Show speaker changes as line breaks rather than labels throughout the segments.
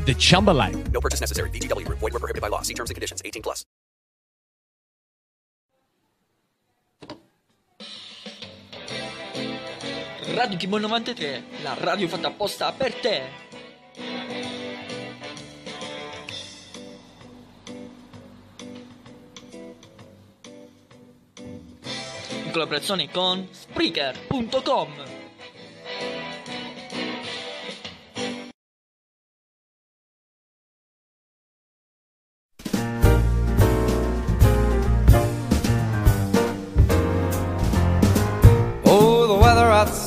the Chumba life.
No purchase necessary. VGW Group. Void were prohibited by law. See terms and conditions. 18 plus.
Radio Kimon 93, la radio fatta apposta per te. In collaborazione con Spreaker.com.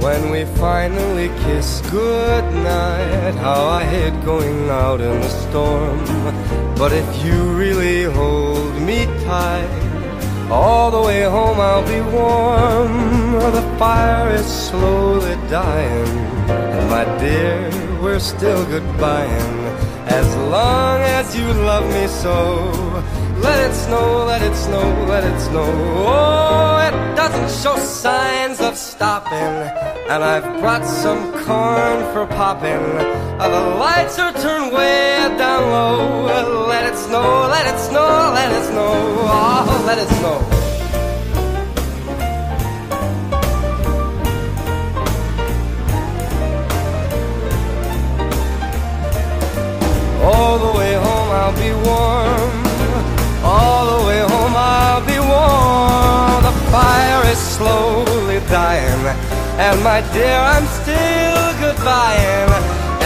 When we finally kiss goodnight, how I hate going out in the storm. But if you really hold me tight, all the way home I'll be warm. The fire is slowly dying, and my dear, we're still goodbying. As long as you love me so, let it snow, let it snow, let it snow. Oh, it doesn't show signs of stopping. And I've brought some corn for popping. The lights are turned way down low. Let it snow, let it snow, let it snow. Oh, let it snow. All the way home I'll be warm. Slowly dying. And my dear, I'm still goodbying.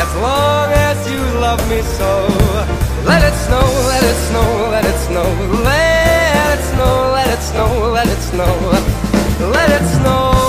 As long as you love me so. Let it snow, let it snow, let it snow. Let it snow, let it snow, let it snow. Let it snow, let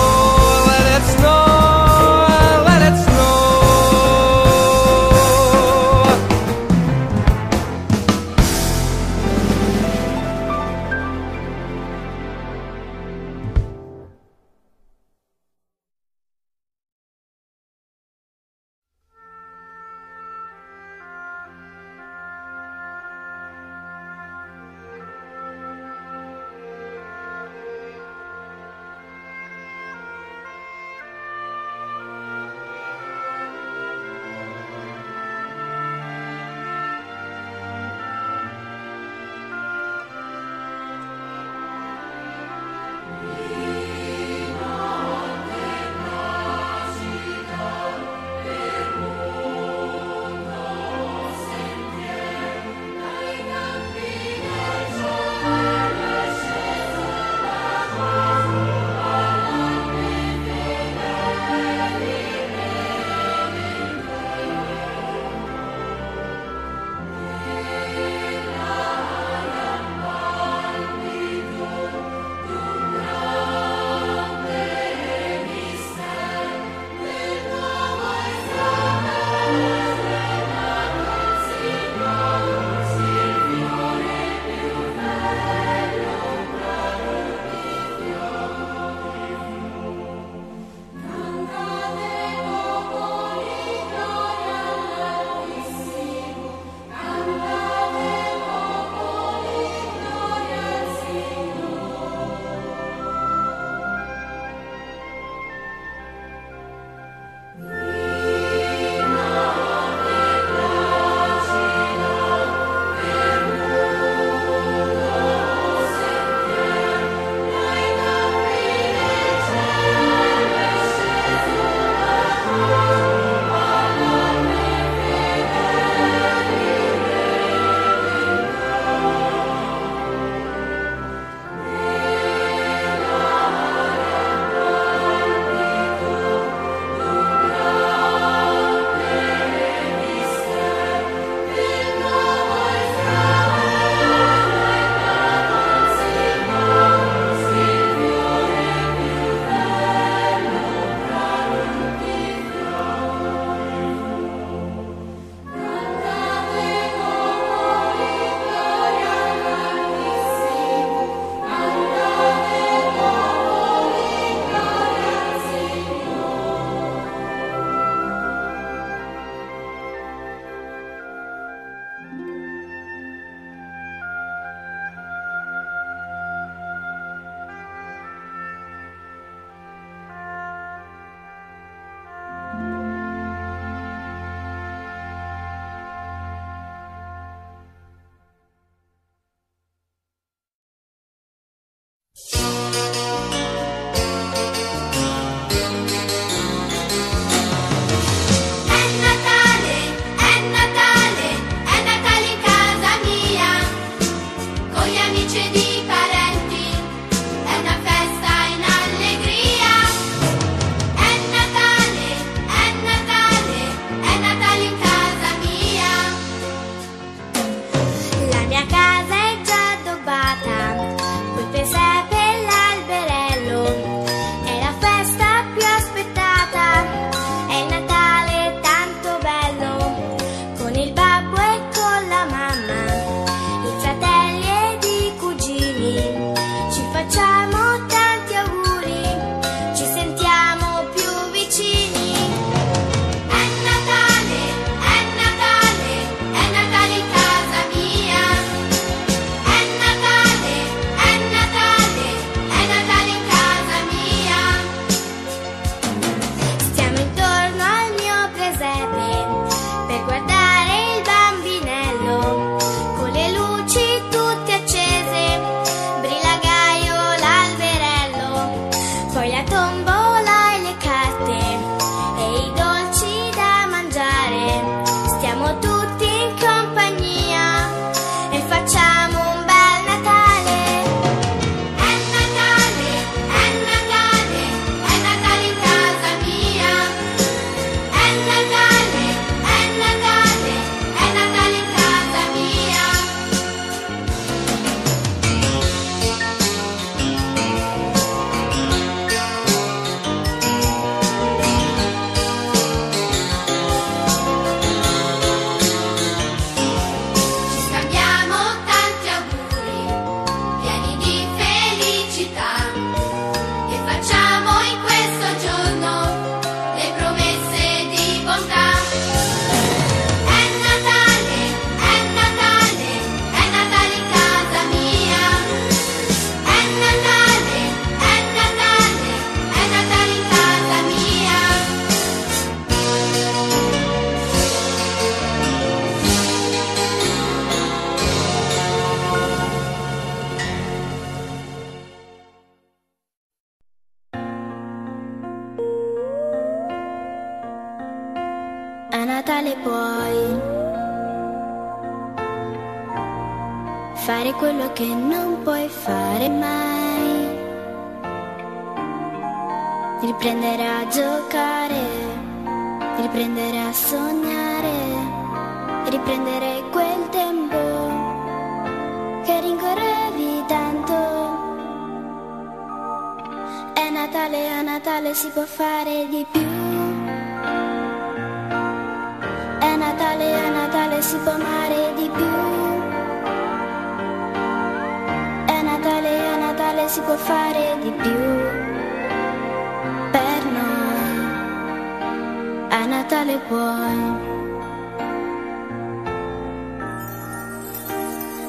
Natale puoi.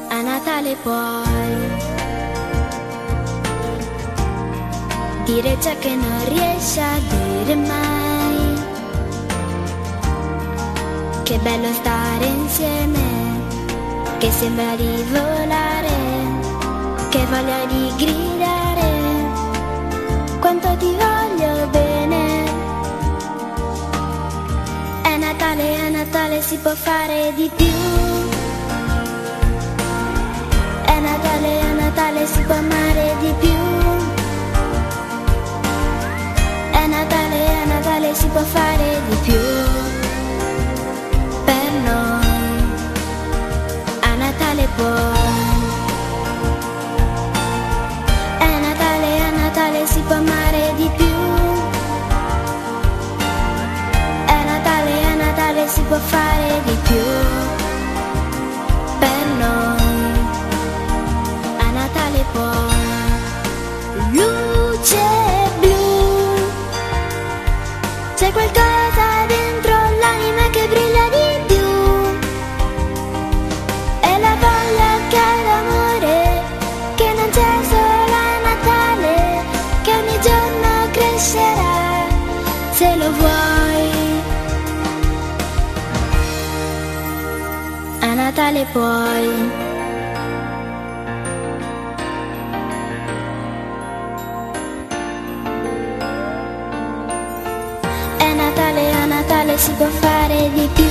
A Natale puoi dire ciò che non riesci a dire mai. Che bello stare insieme, che sembra di volare, che voglia di gridare, quanto ti voglio Natale, è Natale, si può fare di più. È Natale, è Natale, si può amare di più. È Natale, è Natale, si può fare di più. Per noi, a Natale puoi. Fare Natale puoi. È Natale, a Natale si può fare di più.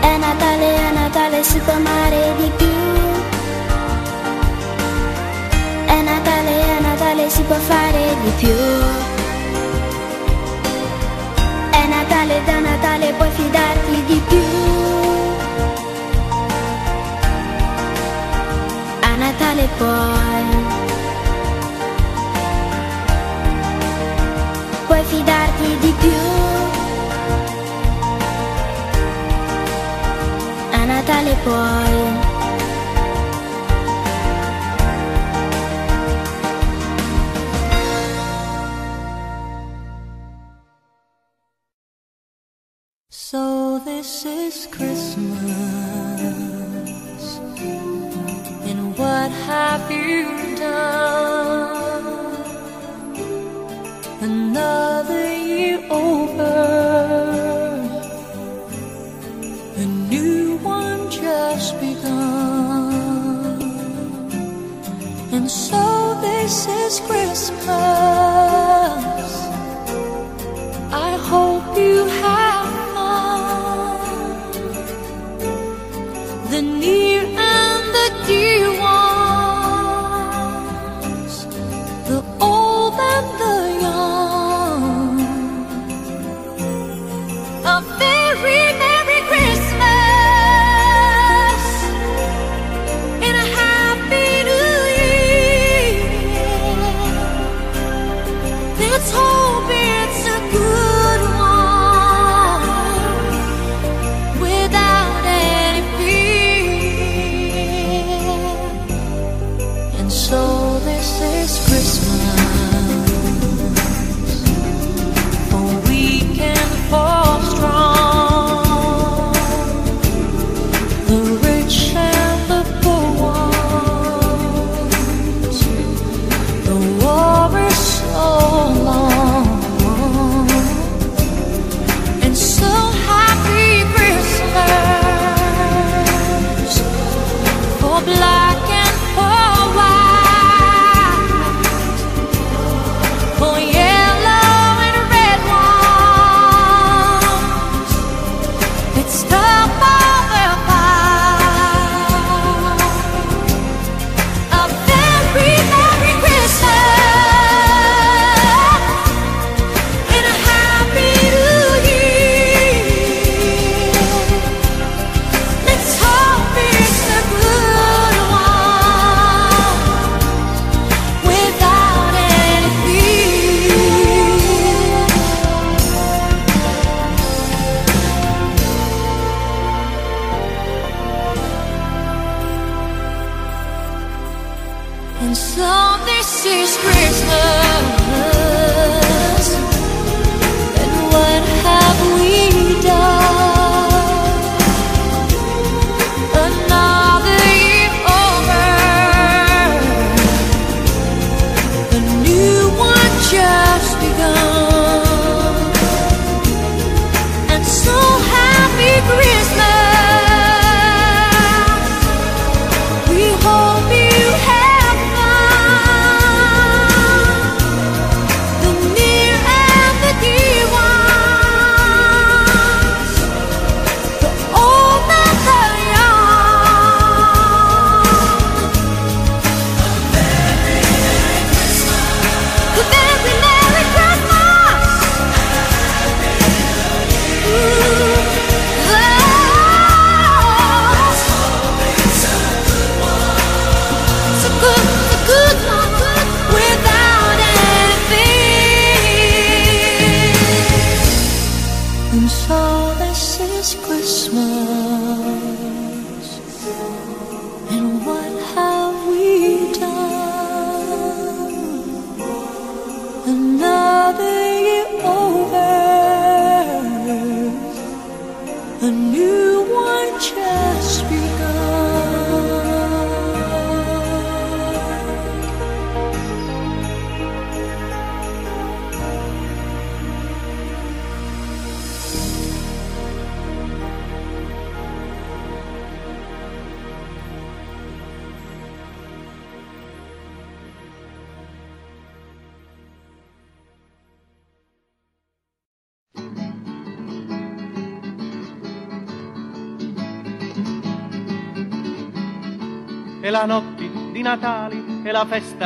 È Natale, a Natale si può amare di più. È Natale, a Natale si può fare di più. Natale, da Natale puoi fidarti di più. A Natale puoi. puoi fidarti di più. A Natale puoi.
This is Christmas, and what have you done? Another year over, a new one just begun, and so this is Christmas.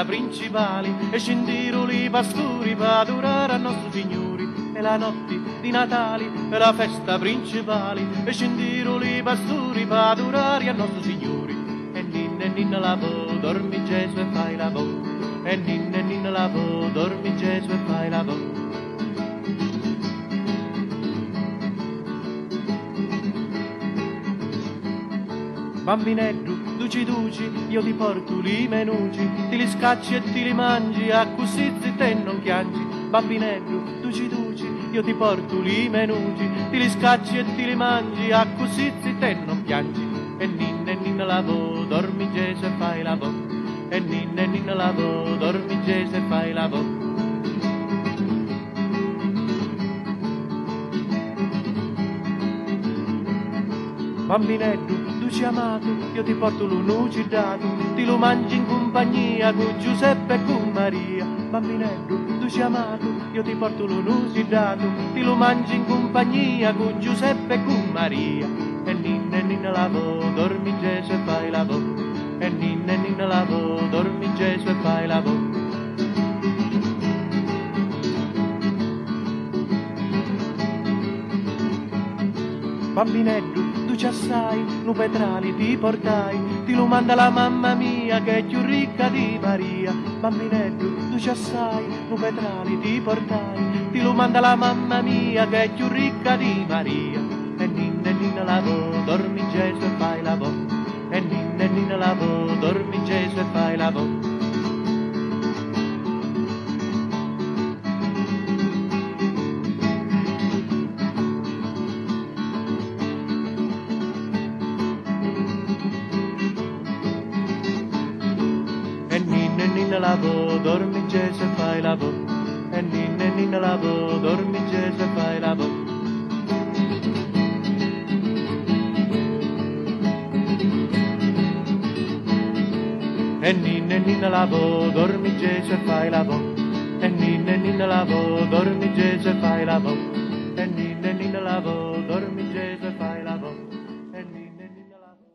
Principale e scendirono i pastori per adorare a nostro Signore e la notte di Natale e la festa principale e scendirono i pastori per adorare a nostro Signore e ninna e ninna la vo dormi Gesù e fai la vo. E ninna e ninna la vo dormi Gesù e fai la vo. Bambinetto, duci duci, io ti porto li menuci, ti li scacci e ti li mangi, a così te non chiangi. Bambinetto, duci duci, io ti porto li menuci, ti li scacci e ti li mangi, a così te non piangi. E ninna e ninna lavo, dormi Gesù e fai la vo. E ninna e ninna lavo, dormi Gesù e fai la vo. Bambinetto, tu ci amato, io ti porto l'unuci dato, ti lo mangi in compagnia con Giuseppe e con Maria. Bambinetto, tu ci amato, io ti porto l'unuci dato, ti lo mangi in compagnia con Giuseppe e con Maria. E ninna e ninna lavo, dormi Gesù e fai la vo. E ninna e ninna lavo, dormi Gesù e fai la vo. Tu ci assai, nu petrali ti portai, ti lo manda la mamma mia che è più ricca di Maria. Bambinetto, tu ci assai, nu petrali ti portai, ti lo manda la mamma mia che è più ricca di Maria. E ninna e ninna lavo, dormi Gesù e fai la vo. E ninna e ninna lavo, dormi Gesù e fai la vo. Gesù fai la vo. E ninna e ninna lavo, dormi Gesù e fai la vo. E ninna e ninna lavo, dormi Gesù e fai la vo. E ninna e ninna lavo, dormi Gesù e fai la vo.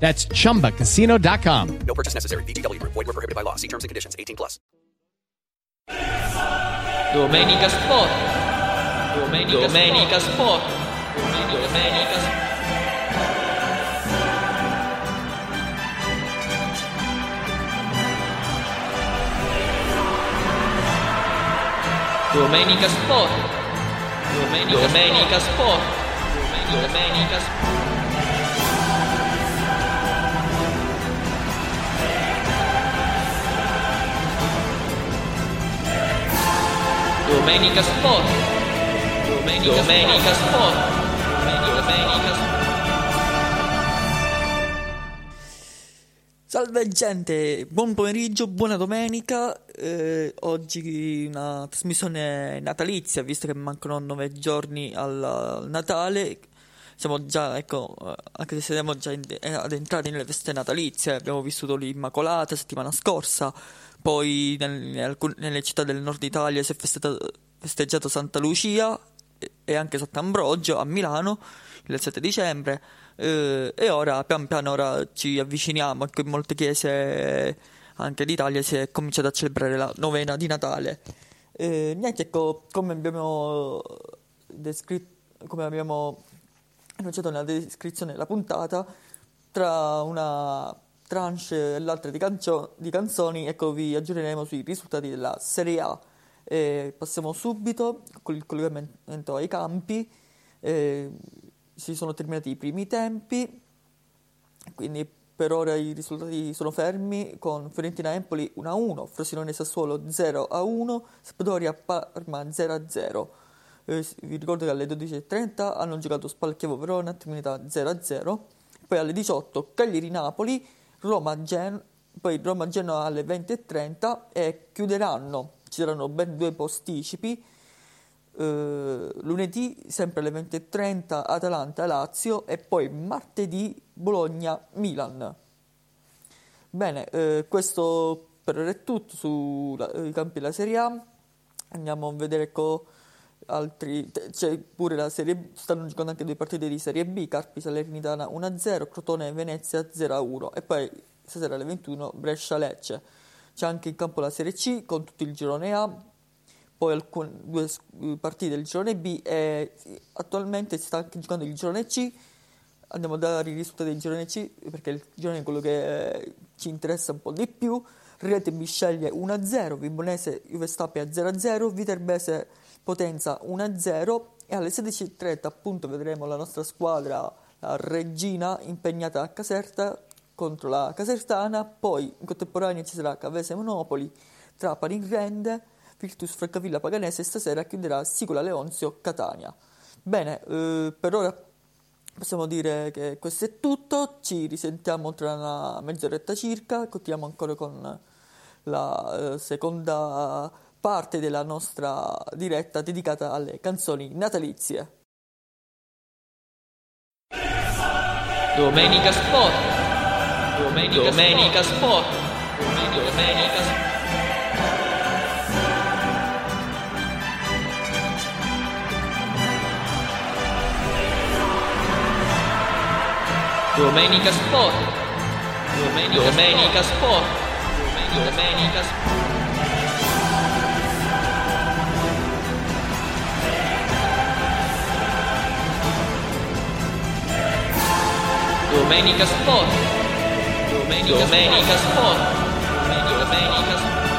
That's chumbacasino.com.
No purchase necessary. VGW Group. Void were prohibited by law. See terms and conditions. 18 plus.
Domenica Sport. Domenica, Domenica Sport. Domenica Sport. Domenica Sport. Domenica, Domenica Sport. Domenica Sport. Domenica Sport. Domenica, Domenica Sport. Domenica Sport.
Salve gente, buon pomeriggio, buona domenica. Eh, oggi una trasmissione natalizia, visto che mancano nove giorni al, al Natale. Siamo già, ecco, eh, anche se siamo già in- eh, addentrati nelle feste natalizie, abbiamo vissuto l'Immacolata settimana scorsa, poi nel- alcun- nelle città del nord Italia si è festeggiato Santa Lucia e- anche Sant'Ambrogio a Milano il 7 dicembre. Eh, e ora pian piano ora ci avviciniamo, ecco, in molte chiese anche d'Italia si è cominciato a celebrare la novena di Natale. Eh, niente, ecco, come abbiamo descritto, come abbiamo annunciato nella descrizione della puntata, tra una tranche e l'altra di, cancio- di canzoni, ecco, vi aggiorneremo sui risultati della Serie A. Eh, passiamo subito con il collegamento ai campi. Eh, si sono terminati i primi tempi, quindi per ora i risultati sono fermi con Fiorentina Empoli 1-1, Frosinone Sassuolo 0-1, Sampdoria Parma 0-0. Eh, vi ricordo che alle 12.30 hanno giocato Spalchievo Verona, terminata 0-0. Poi alle 18 Cagliari Napoli, Roma Gen poi Roma Genoa alle 20.30 e chiuderanno, ci saranno ben due posticipi. Eh, lunedì sempre alle 20.30 Atalanta-Lazio e poi martedì Bologna-Milan. Bene, eh, questo per ora è tutto sui campi della Serie A. Andiamo a vedere ecco, altri. C'è pure la Serie B, stanno giocando anche due partite di Serie B, Carpi Salernitana 1-0, Crotone Venezia 0-1 e poi stasera alle 21 Brescia-Lecce. C'è anche in campo la Serie C con tutto il girone A, poi alcune due partite del girone B e attualmente si sta anche giocando il girone C. Andiamo a dare i risultati del girone C perché il girone è quello che eh, ci interessa un po' di più. Rete Bisceglie 1-0, Vibonese Juve Stabia 0-0, Viterbese Potenza 1-0 e alle 16.30 appunto vedremo la nostra squadra, la Regina, impegnata a Caserta contro la Casertana, poi in contemporanea ci sarà Cavese Monopoli, Trapani Rende, Virtus Francavilla Paganese e stasera chiuderà Sicola Leonzio Catania. Bene, eh, per ora possiamo dire che questo è tutto, ci risentiamo tra una mezz'oretta circa, continuiamo ancora con la eh, seconda parte della nostra diretta dedicata alle canzoni natalizie.
Domenica Sport. Domenica, Domenica Sport. Domenica Sport. Domenica Sport. Domenica, Domenica Sport. Domenica Sport. Domenica Sport. Domenica, Domenica Sport. Domenica Sport.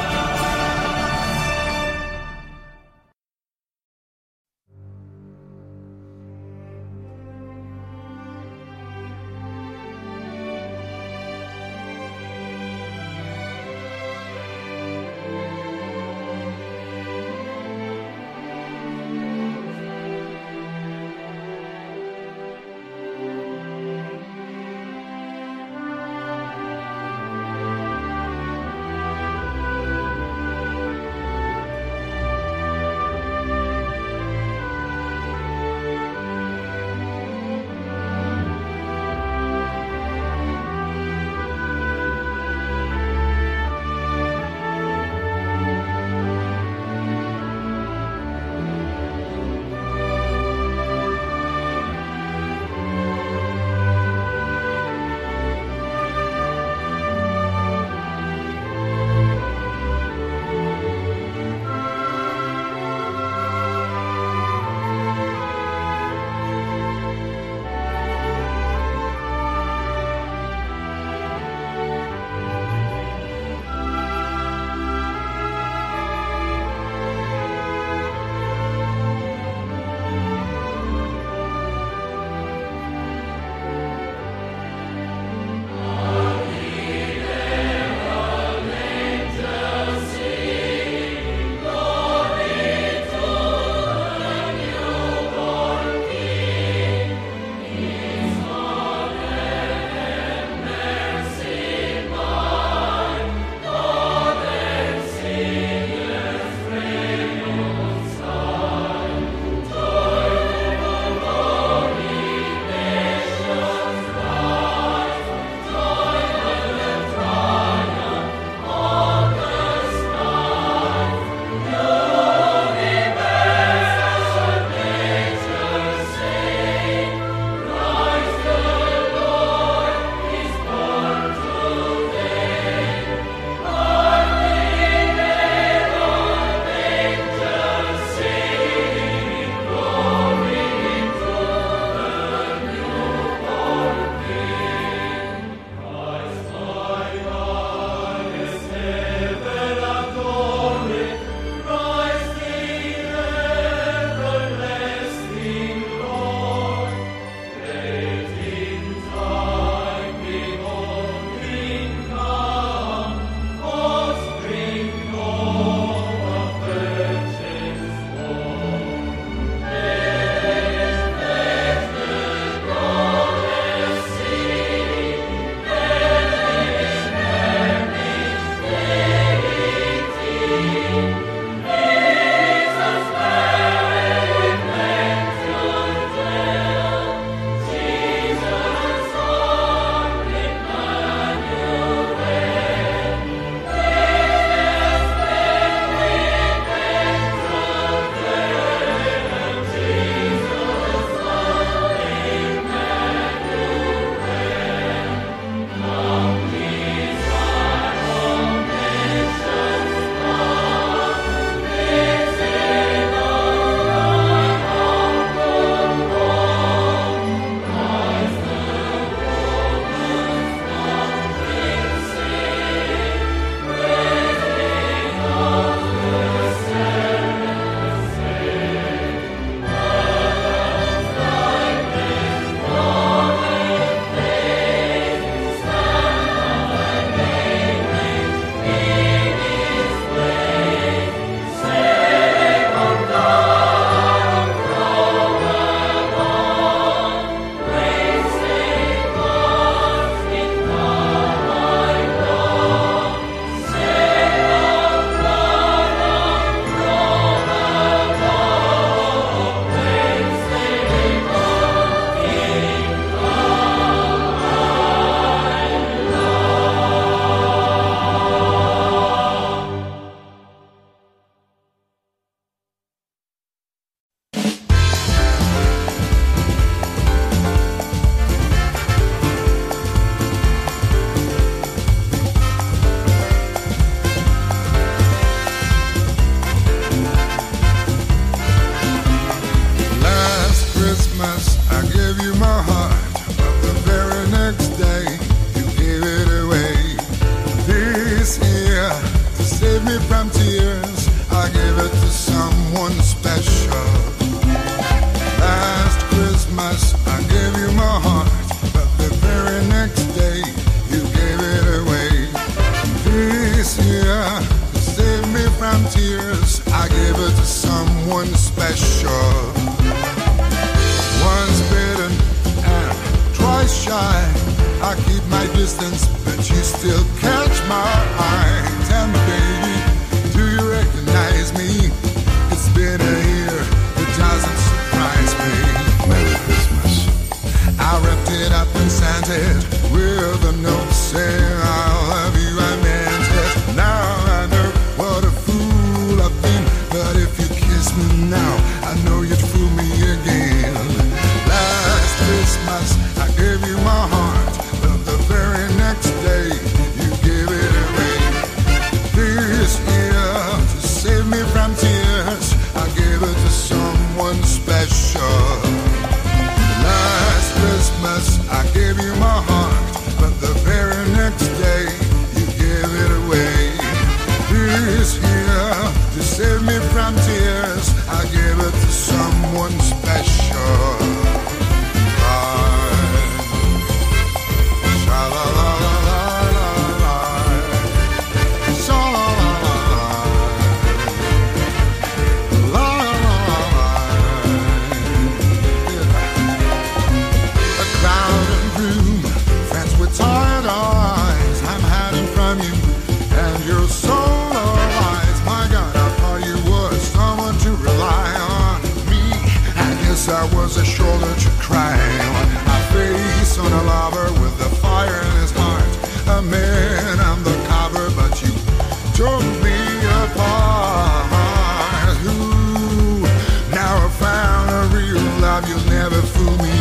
through me.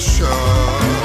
Show.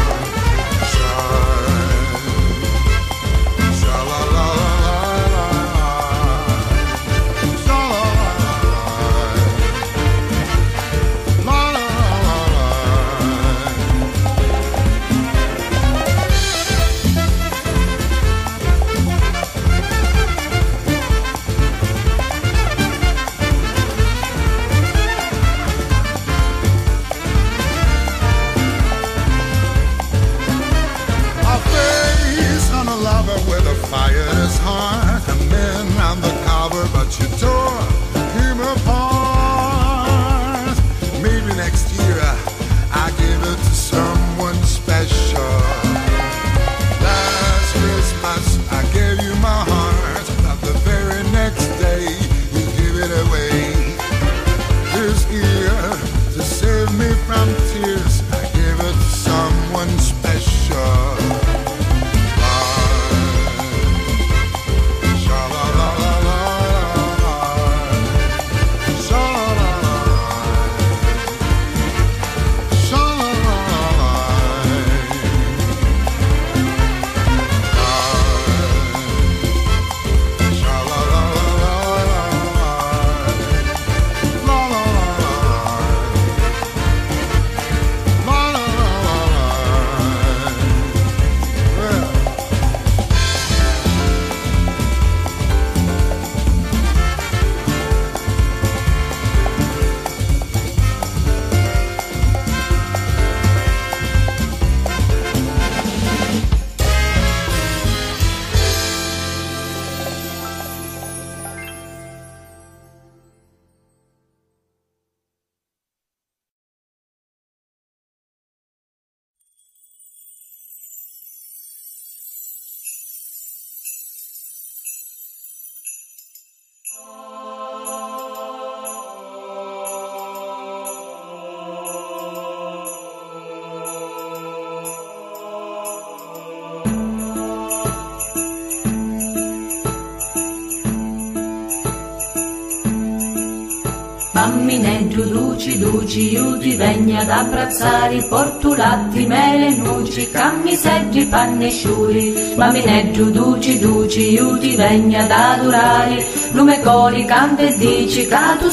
Duci, duci, io ti venni ad abbrazzare, porto latte, mele, nuci, cammi, seggi, panni sciuri. Bambineggiu, duci, duci, io ti ad adorare, lume cori, canta e dici, che tu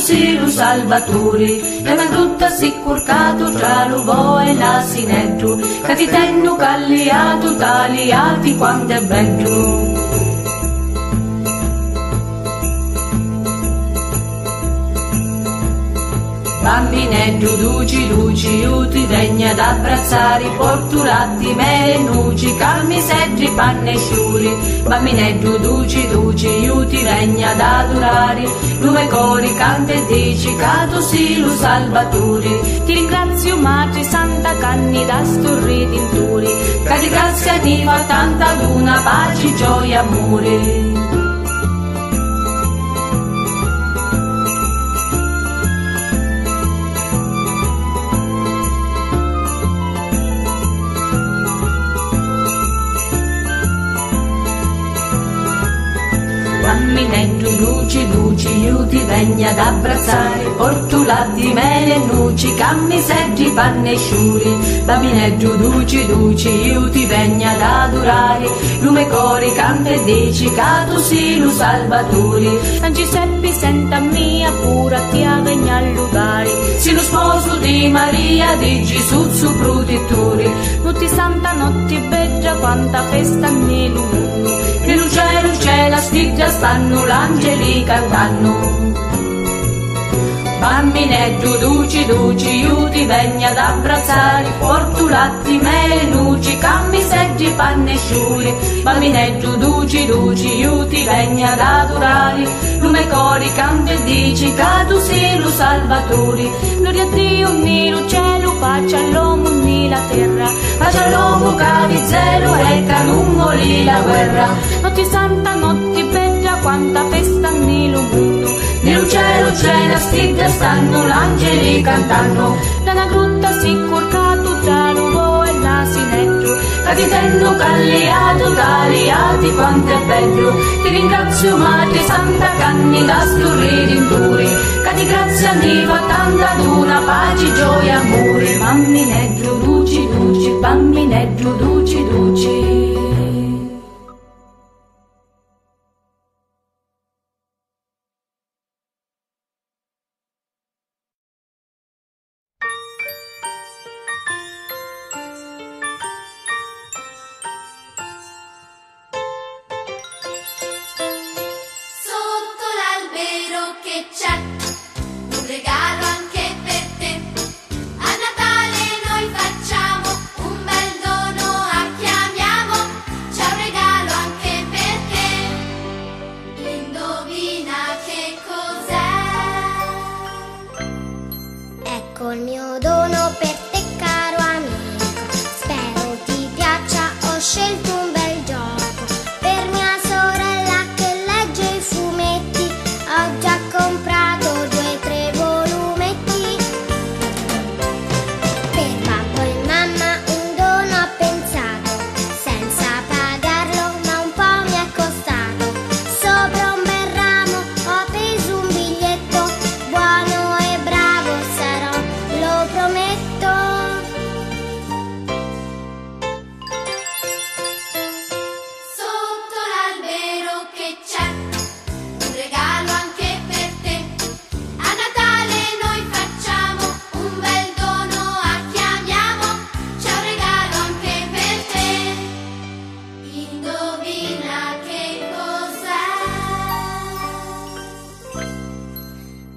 salvaturi. E una grutta si curcato tra l'uvo e l'asineggiu, che ti tenno calliato, tagliati quanto è bello. Bambineggiu, duci, duci, io ti venni ad abbrazzare, porto latti, mele, nuci, calmi, seggi, panne sciuri. Bambineggiu, duci, duci, io ti venni ad adorare, lume cori, canta e dici, cato sì, lo salvaturi. Ti ringrazio, Madre Santa Canni, da sturri tinturi, di grazia ti fa tanta luna, pace, gioia, amore. Luci, luci, io ti venni ad abbrazzare, porto latte, mele, nuci, cammi, seggi, panne e sciuri. Bambinetto, duci, duci, io ti venni ad adorare, lume cori, canta e dici, che tu sì, lo salvaturi. San Giuseppe, senta mia, pura ti avegni alludare, si lo sposo di Maria, di Gesù, su protettori. Notti santa, notti beggia, quanta festa nel mondo. Nel cielo c'è la stiglia, Bambineggiu, duci, duci, io ti venni ad abbrazzare, porto latti, mele, nuci, cammi, seggi, panne sciuri. Bambineggiu, duci, duci, io ti venni ad adorare, lume cori, canta e dici, che tu sei lo salvatore. Gloria a Dio, nero cielo, pace all'uomo, la terra, pace all'uomo, cavi zero e canungoli la guerra. Notti santa, notti bella, quanta festa mondo. Nel cielo c'è la stiglia, stanno l'angeli cantando. Da una grutta si curcato tra l'uovo e l'asinetto. Tengo calliato, tagliati quanto è bello. Ti ringrazio madre santa canni da sturri dinturi. Che di grazia mi fa tanta d'una pace, gioia, amore. Bambineggiu, duci, duci, bambineggiu, duci, duci.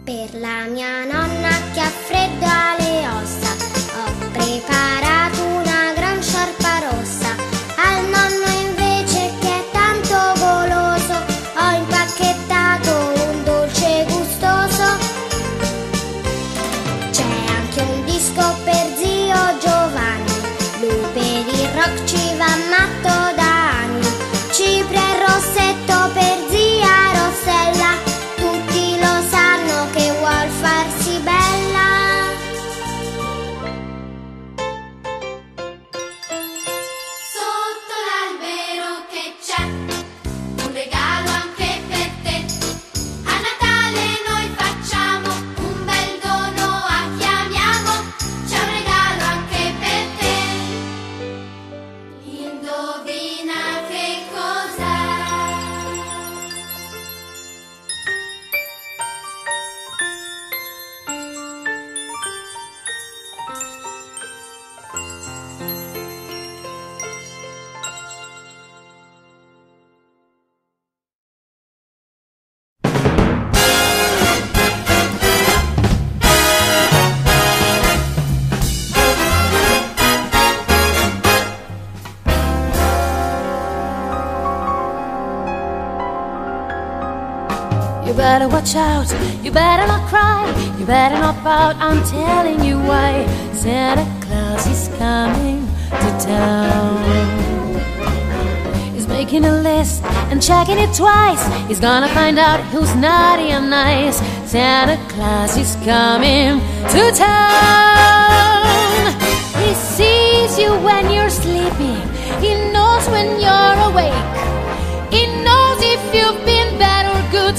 Per
la mia nonna che ha freddo alle
better watch out. You better not cry. You better not pout. I'm telling you why. Santa Claus is coming to town. He's making a list and checking it twice. He's gonna find out who's naughty and nice. Santa Claus is coming to town. He sees you when you're sleeping. He knows when you're awake. He knows if you've been.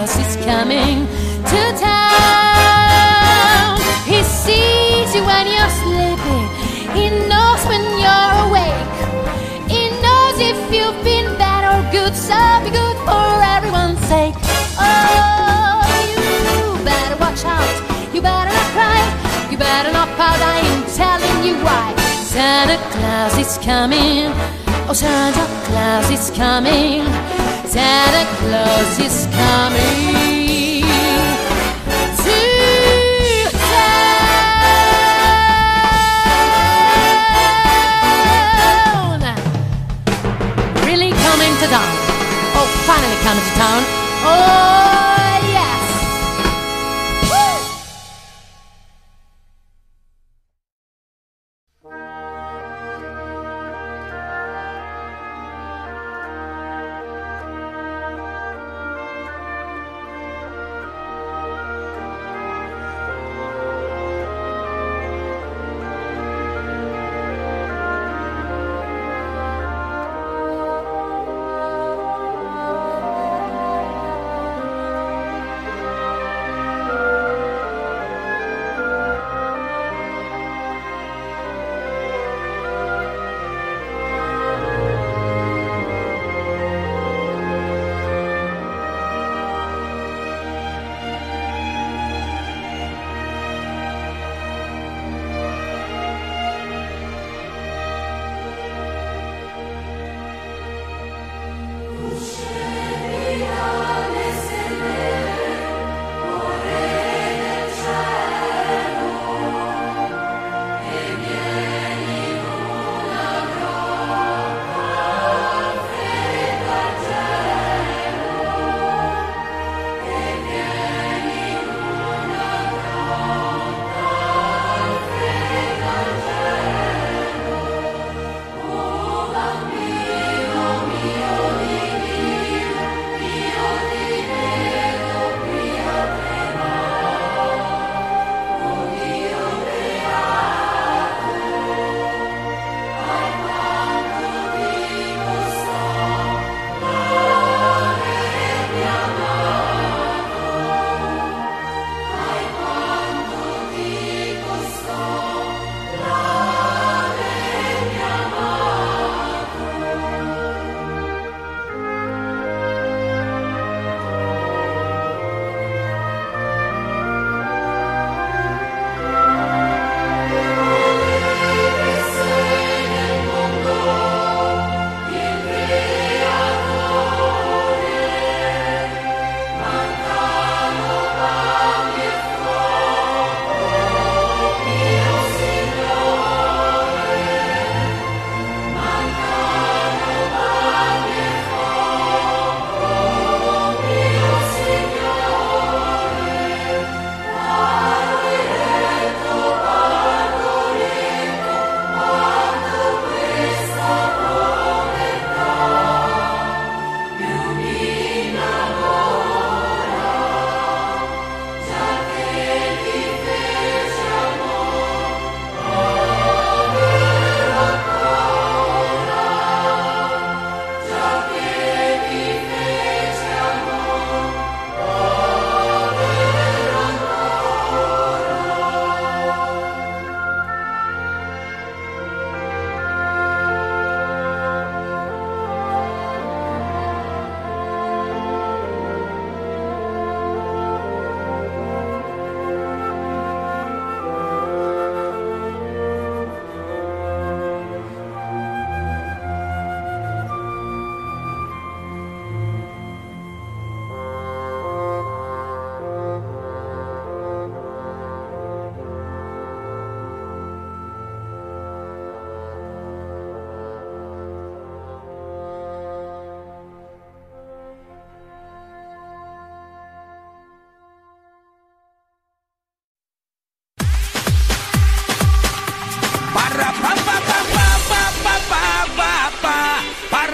Claus is coming to town. He sees you when you're sleeping. He knows when you're awake. He knows if you've been bad or good. So be good for everyone's sake. Oh, you better watch out. You better not cry. You better not pout. I am telling you why. Santa Claus is coming. Oh, Santa Claus is coming. Santa Claus is coming to town. Really coming to town. Oh, finally coming to town. Oh,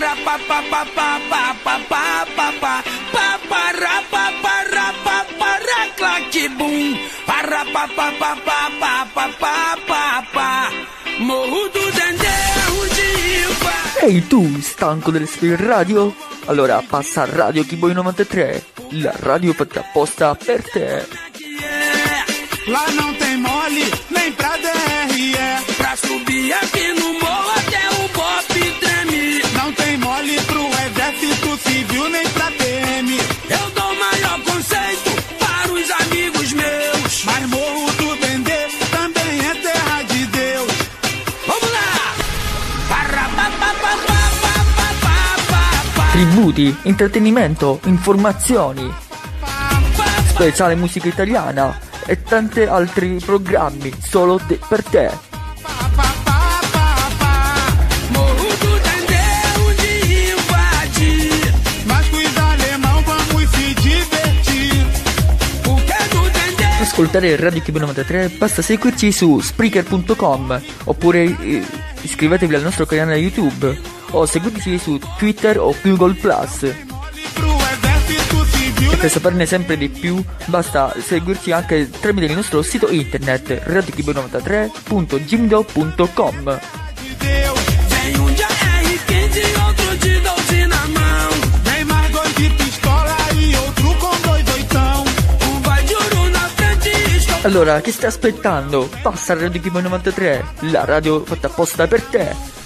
pa pa pa pa pa pa pa pa pa pa pa pa pa claque bum pa pa pa pa pa pa pa pa pa pa morro do dendê de Ipa
Ehi tu, stanco delle spie radio? Allora passa a Radio Keyboy 93, la radio fatta apposta per te.
Lá não tem mole, nem pra DRE. Pra subir aqui no
tributi, intrattenimento, informazioni, speciale musica italiana e tanti altri programmi solo de- per te. ascoltare Radio Kib 93 basta seguirci su Spreaker.com oppure eh, iscrivetevi al nostro canale YouTube o seguiteci su Twitter o Google Plus. ⁇ e per saperne sempre di più basta seguirci anche tramite il nostro sito internet
radiochibo93.gimdo.com
Allora, che stai aspettando? Passa a Radio Chibo 93, la radio fatta apposta per te!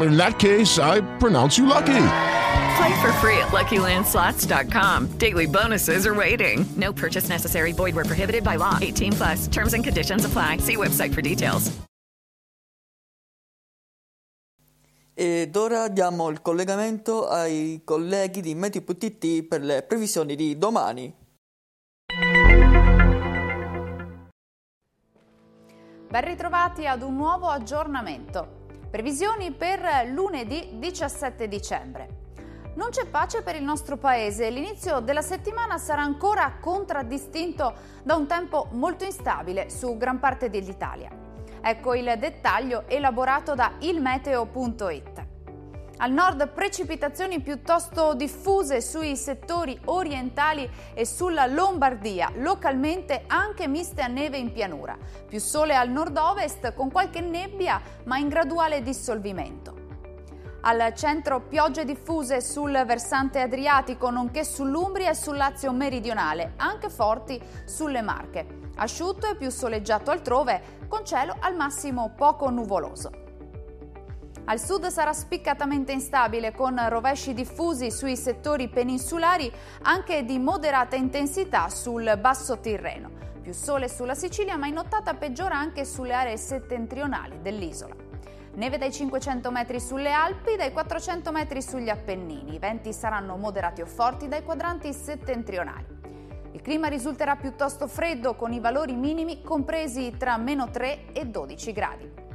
In that case, I pronounce you lucky.
Play for free at LuckyLandSlots.com. Daily bonuses are waiting. No purchase necessary. Void where prohibited by law. 18 plus. Terms and conditions apply. See website for details.
Ed ora diamo il collegamento ai colleghi di Meteo.it per le previsioni di domani.
Ben ritrovati ad un nuovo aggiornamento. Previsioni per lunedì 17 dicembre. Non c'è pace per il nostro paese. L'inizio della settimana sarà ancora contraddistinto da un tempo molto instabile su gran parte dell'Italia. Ecco il dettaglio elaborato da ilmeteo.it. Al nord precipitazioni piuttosto diffuse sui settori orientali e sulla Lombardia, localmente anche miste a neve in pianura. Più sole al nord-ovest con qualche nebbia ma in graduale dissolvimento. Al centro piogge diffuse sul versante adriatico nonché sull'Umbria e sul Lazio meridionale, anche forti sulle Marche. Asciutto e più soleggiato altrove, con cielo al massimo poco nuvoloso. Al sud sarà spiccatamente instabile con rovesci diffusi sui settori peninsulari anche di moderata intensità sul basso Tirreno. Più sole sulla Sicilia ma in nottata peggiora anche sulle aree settentrionali dell'isola. Neve dai 500 metri sulle Alpi, dai 400 metri sugli Appennini. I venti saranno moderati o forti dai quadranti settentrionali. Il clima risulterà piuttosto freddo con i valori minimi compresi tra meno 3 e 12 gradi.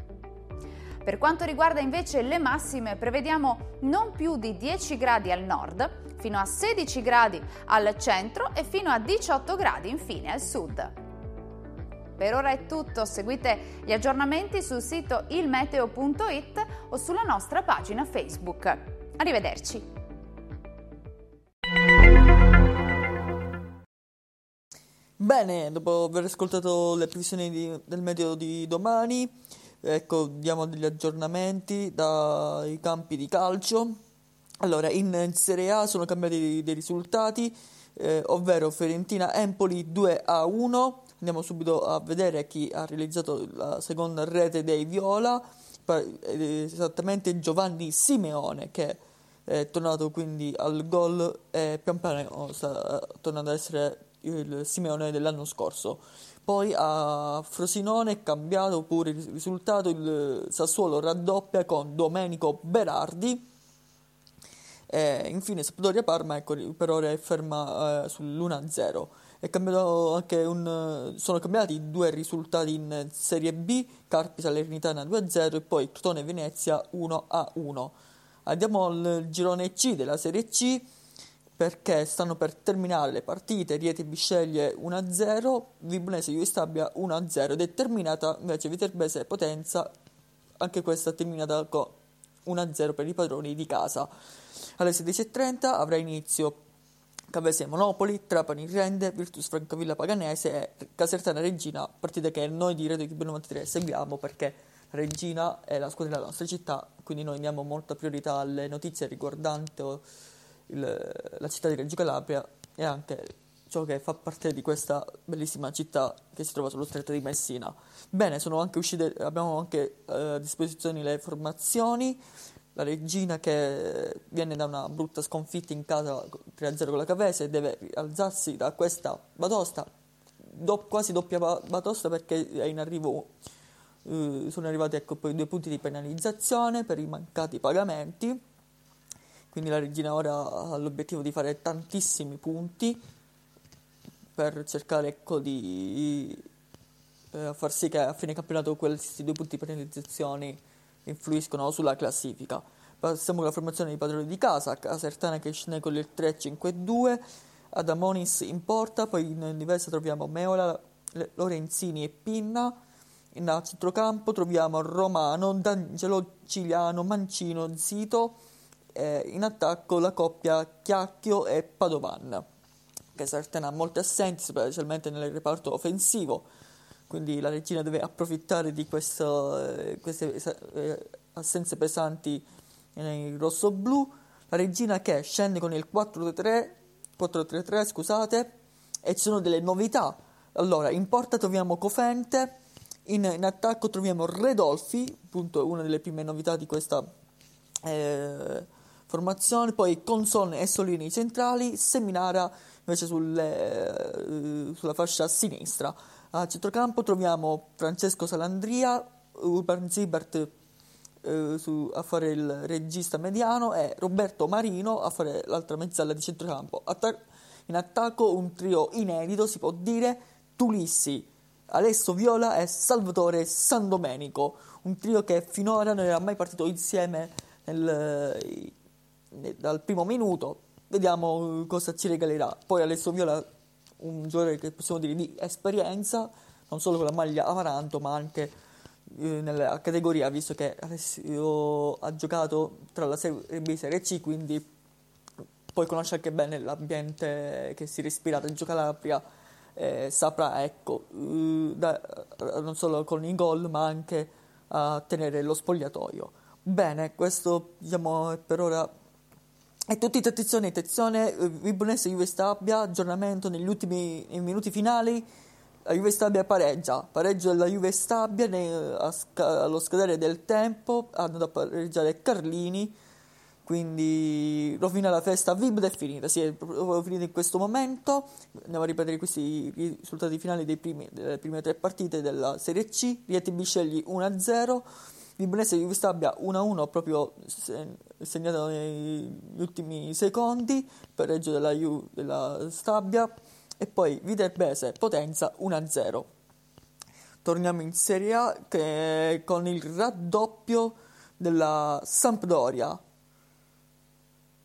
Per quanto riguarda invece le massime, prevediamo non più di 10 gradi al nord, fino a 16 gradi al centro e fino a 18 gradi infine al sud. Per ora è tutto, seguite gli aggiornamenti sul sito ilmeteo.it o sulla nostra pagina Facebook. Arrivederci.
Bene, dopo aver ascoltato le previsioni di- del meteo di domani, ecco, diamo degli aggiornamenti dai campi di calcio. Allora, in, Serie A sono cambiati dei risultati, eh, ovvero Fiorentina-Empoli 2 a 1. Andiamo subito a vedere chi ha realizzato la seconda rete dei Viola, esattamente Giovanni Simeone che è tornato quindi al gol e pian piano sta tornando ad essere il Simeone dell'anno scorso. Poi a Frosinone è cambiato pure il risultato, il Sassuolo raddoppia con Domenico Berardi. E infine Sampdoria Parma ecco, per ora è ferma eh, sull'1-0. È cambiato anche un, sono cambiati due risultati in Serie B, Carpi Salernitana 2-0 e poi Crotone Venezia 1-1. Andiamo al girone C della Serie C perché stanno per terminare le partite Rieti Bisceglie 1-0, Vibonese Juve Stabia 1-0 ed è terminata invece Viterbese Potenza, anche questa terminata con 1-0 per i padroni di casa. Alle 16.30 avrà inizio Cavese Monopoli, Trapani Rende, Virtus Francavilla Paganese e Casertana Regina, partite che noi di Radio Equipe 93 seguiamo perché Regina è la squadra della nostra città, quindi noi diamo molta priorità alle notizie riguardanti il, la città di Reggio Calabria e anche ciò che fa parte di questa bellissima città che si trova sullo stretto di Messina. Bene, anche uscite, abbiamo anche eh, a disposizione le formazioni. La regina che viene da una brutta sconfitta in casa 3-0 con la Cavese deve alzarsi da questa batosta, do, quasi doppia batosta perché è in arrivo, eh, sono arrivati ecco, poi due punti di penalizzazione per i mancati pagamenti quindi la regina ora ha l'obiettivo di fare tantissimi punti per cercare ecco, di eh, far sì che a fine campionato questi due punti di penalizzazione influiscono sulla classifica. Passiamo alla formazione dei padroni di casa, Casertana che scende con il 3-5-2, Adamonis in porta, poi in difesa troviamo Meola, Lorenzini e Pinna, in centrocampo troviamo Romano, D'Angelo, Ciliano, Mancino, Zito, eh, in attacco la coppia Chiacchio e Padovan, che Sartena ha molti assenti, specialmente nel reparto offensivo, quindi la regina deve approfittare di questo, eh, queste eh, assenze pesanti nel rosso-blu. La regina che scende con il 4-3-3, scusate, e ci sono delle novità. Allora, in porta troviamo Cofente, in, in attacco troviamo Redolfi, appunto una delle prime novità di questa eh, formazione, poi Consone e Solini centrali, Seminara invece sulle, eh, sulla fascia sinistra. A centrocampo troviamo Francesco Salandria, Urban Zibert eh, su, a fare il regista mediano e Roberto Marino a fare l'altra mezzala di centrocampo. Atta- in attacco un trio inedito, si può dire, Tulissi, Alessio Viola e Salvatore Sandomenico, un trio che finora non era mai partito insieme nel, dal primo minuto, vediamo uh, cosa ci regalerà. Poi Alessio Viola, un giocatore che possiamo dire di esperienza, non solo con la maglia Amaranto, ma anche eh, nella categoria, visto che Alessio ha giocato tra la Serie B e Serie C, quindi poi conosce anche bene l'ambiente che si respira a Reggio Calabria. Eh, saprà, ecco, eh, da, non solo con i gol, ma anche a tenere lo spogliatoio. Bene, questo diciamo è per ora e tutti attenzione, attenzione, eh, Vibonese Juve Stabia, aggiornamento negli ultimi minuti finali, la Juve Stabia pareggia, pareggio della Juve Stabia allo scadere del tempo, hanno da pareggiare Carlini, quindi rovina la festa, Vib è finita, si è proprio finita in questo momento, andiamo a ripetere questi risultati finali primi, delle prime tre partite della Serie C, Rieti Biscegli 1-0, Vibonese Juve Stabia 1-1 proprio segnato negli ultimi secondi, pareggio della, Ju, della Stabia e poi Viterbese Potenza 1-0. Torniamo in Serie A che con il raddoppio della Sampdoria.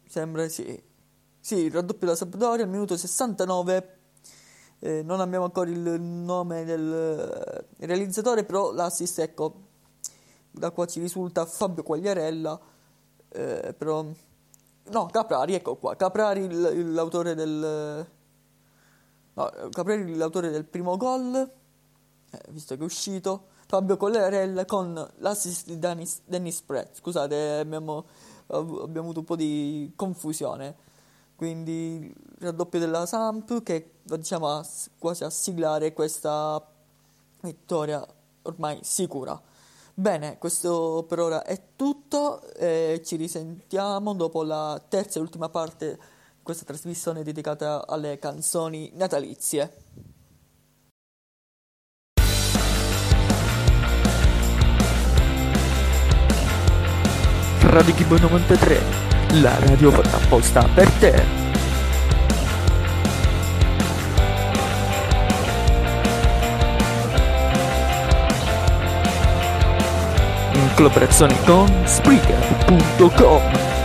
Sembra sì. Sì, il raddoppio della Sampdoria al minuto 69. Eh, non abbiamo ancora il nome del realizzatore, però l'assist ecco da qua ci risulta Fabio Quagliarella, eh, però... No, Caprari, ecco qua, Caprari il, l'autore del... No, Caprari l'autore del primo gol, eh, visto che è uscito, Fabio Quagliarella con l'assist di Dennis, Dennis Pratt, scusate, abbiamo
ab- abbiamo avuto un po' di confusione. Quindi il raddoppio della Samp che diciamo quasi a siglare questa vittoria ormai sicura. Bene, questo per ora è tutto, eh, ci risentiamo dopo la terza e ultima parte di questa trasmissione dedicata alle canzoni natalizie. Radio Gibbo 93, la radio fatta apposta per te. Collaborazione con Spreaker.com.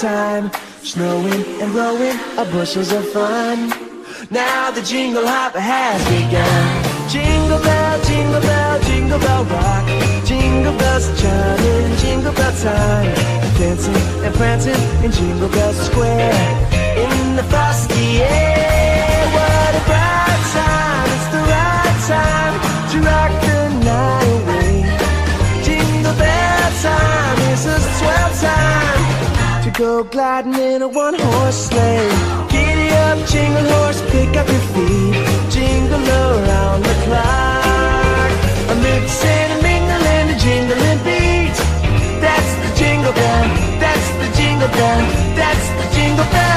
time. Snowing and blowing are bushels of fun. Now the jingle hop has begun. Jingle bell, jingle bell, jingle bell rock. Jingle bells chiming, jingle bell time. Dancing and prancing in Jingle Bell Square. In the frosty air, what a bright time! It's the right time to rock the night away. Jingle bell time, it's a swell time go gliding in a one horse sleigh. Giddy up, jingle horse, pick up your feet. Jingle around the clock. A mix and a mingle
and
a jingling beat. That's the jingle bell, that's the jingle bell, that's the jingle bell.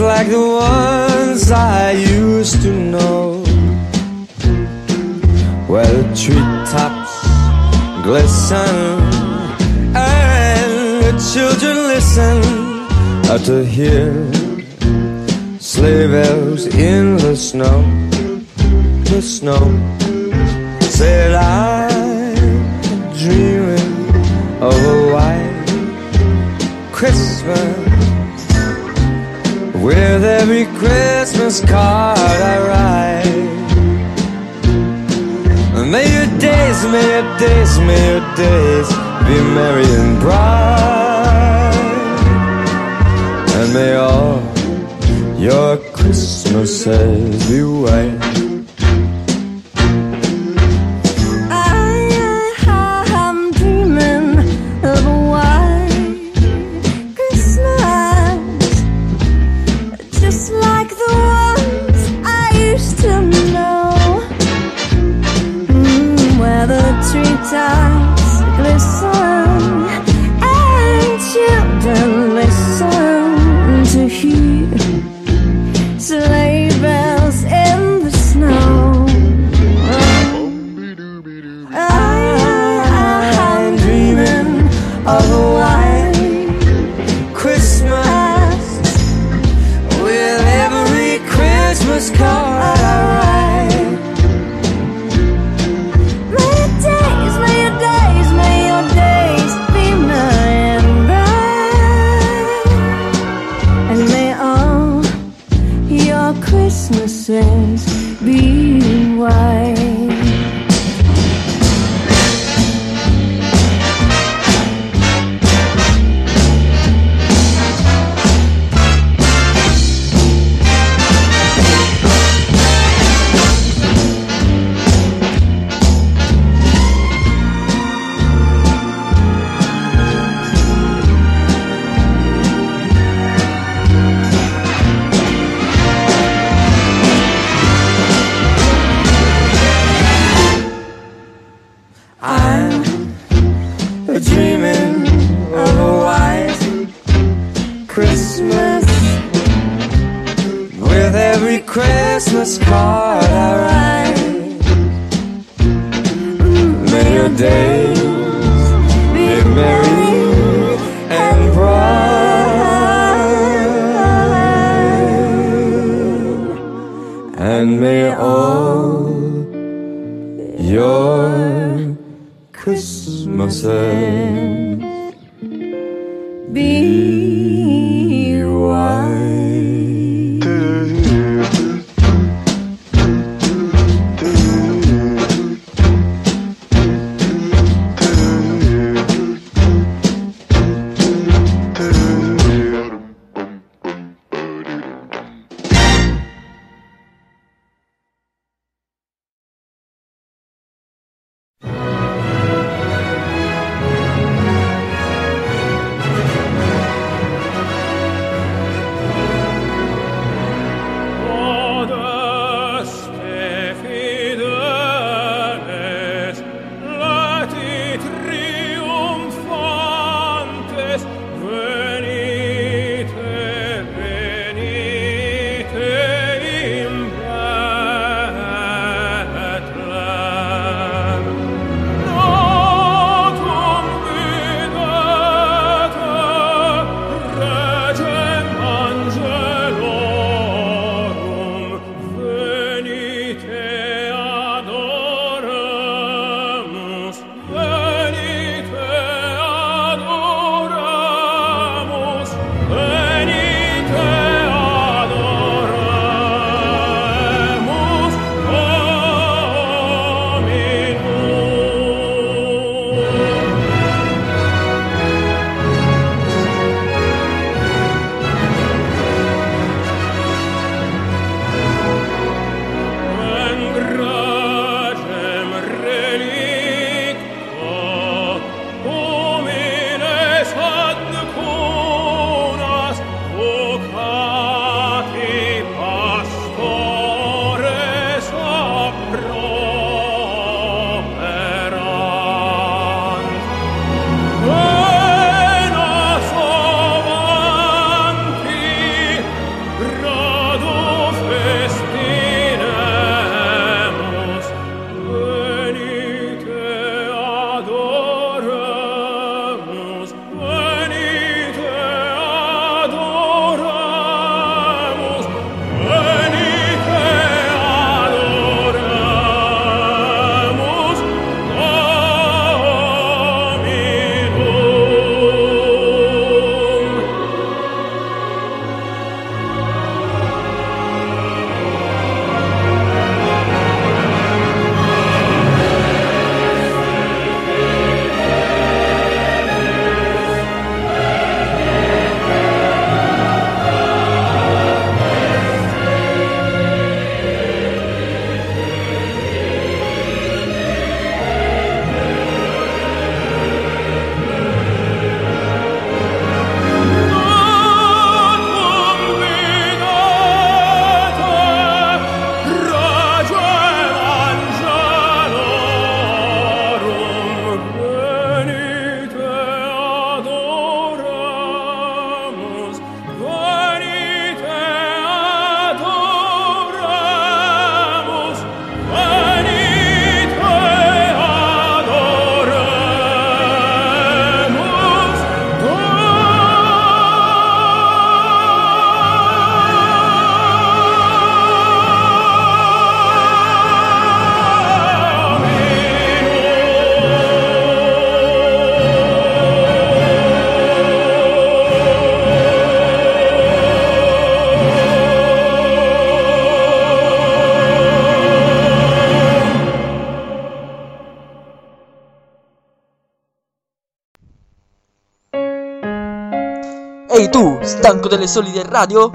like the ones I used to know. Your
Christmas
as
you wait. stanco delle solite radio?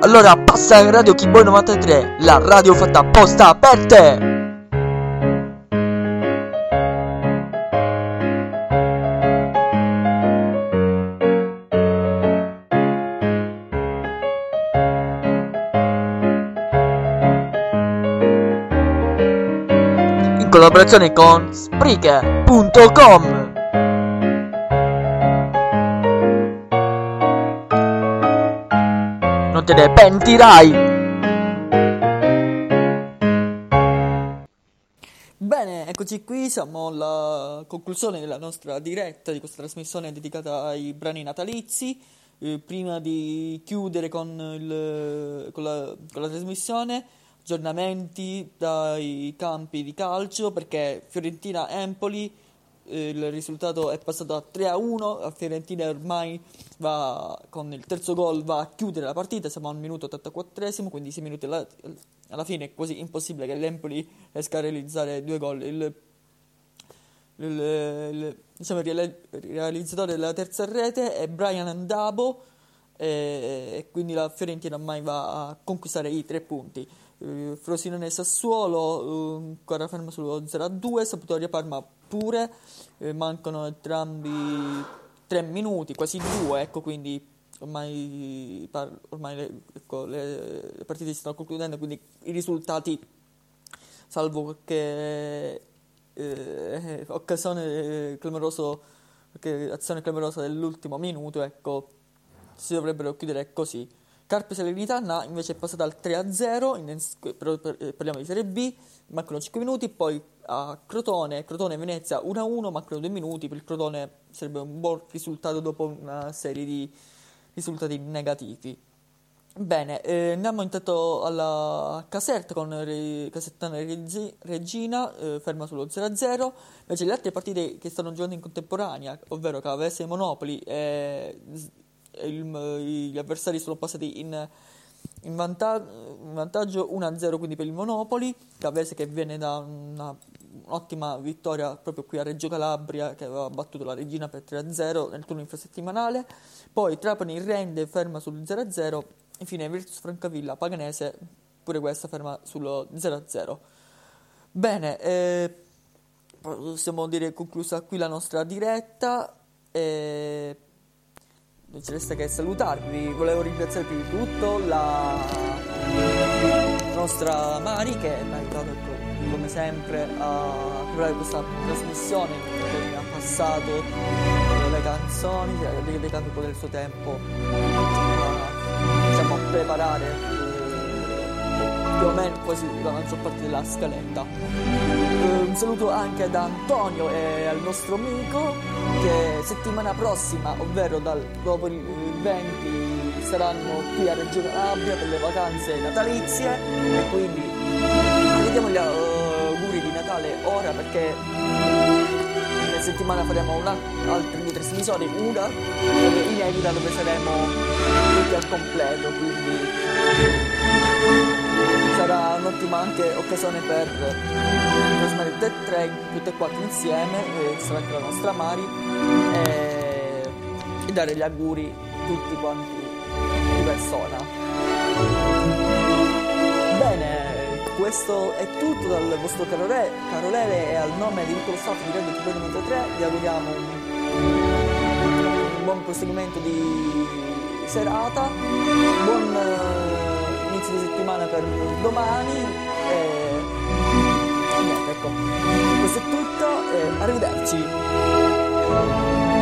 Allora passa in Radio Kimboy 93, la radio fatta apposta per te! collaborazione con Spreaker.com te ne pentirai.
Bene, eccoci qui, siamo alla conclusione della nostra diretta di questa trasmissione dedicata ai brani natalizi. Eh, prima di chiudere con, il, con, la, con la trasmissione, aggiornamenti dai campi di calcio perché Fiorentina-Empoli il risultato è passato a 3 a 1. La Fiorentina ormai va con il terzo gol va a chiudere la partita. Siamo al minuto 84esimo, quindi 6 minuti alla, alla fine è quasi impossibile che l'Empoli riesca a realizzare due gol. Il, il- il- diciamo, realizzatore della terza rete è Brian Andabo e, e quindi la Fiorentina ormai va a conquistare i tre punti. Eh, Frosinone Sassuolo eh, ancora ferma sullo 0-2, Sampdoria Parma pure, eh, mancano entrambi tre minuti, quasi due, ecco quindi ormai, par- ormai le, ecco, le- le partite si stanno concludendo, quindi i risultati, salvo qualche eh, occasione eh, qualche azione clamorosa dell'ultimo minuto, ecco, si dovrebbero chiudere così. Carpe Salernitana invece è passata al 3-0, in- però per- eh, parliamo di Serie B, mancano 5 minuti, poi a Crotone, Crotone Venezia 1-1, mancano 2 minuti, per il Crotone sarebbe un buon risultato dopo una serie di risultati negativi. Bene, eh, andiamo intanto alla Caserta con Re- Casertana e Regi- Regina, eh, ferma sullo 0-0. Invece le altre partite che stanno giocando in contemporanea, ovvero Cavese e Monopoli, eh, z- il- gli avversari sono passati in, in vanta- in vantaggio 1-0 quindi per il Monopoli, Cavese che viene da una- un'ottima vittoria proprio qui a Reggio Calabria che aveva battuto la Regina per 3-0 nel turno infrasettimanale, poi Trapani rende ferma sul 0-0, infine Virtus Francavilla Paganese pure questa ferma sullo 0-0. Bene, eh, possiamo dire conclusa qui la nostra diretta. E non ci resta che salutarvi. Volevo ringraziare prima di tutto la nostra Mari che mi ha aiutato come sempre a curare questa trasmissione, che mi ha passato le canzoni, è dedicato un po' del suo tempo a, diciamo, a preparare più o meno quasi la maggior parte della scaletta. Un saluto anche ad Antonio e al nostro amico che settimana prossima, ovvero dal- dopo il il 20, saranno qui a Reggio Calabria per le vacanze natalizie e quindi vediamo gli auguri di Natale ora perché in settimana faremo una, altre due trasmissioni, una eh, inedita dove saremo tutti al completo, quindi sarà un'ottima anche occasione per trasmettere tutte e tre, tutte e quattro insieme, eh, sarà anche la nostra Mari, e, e dare gli auguri tutti quanti di persona. Bene, questo è tutto dal vostro caro Re, caro Lele e al nome di tutto lo staff di Radio Tipo 93 vi auguriamo un, buon proseguimento di serata, buon eh, di settimana per domani e, niente, ecco, questo è tutto arrivederci.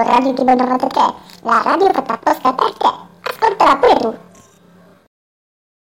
Pure io ascolto Radio Tipo 93, la radio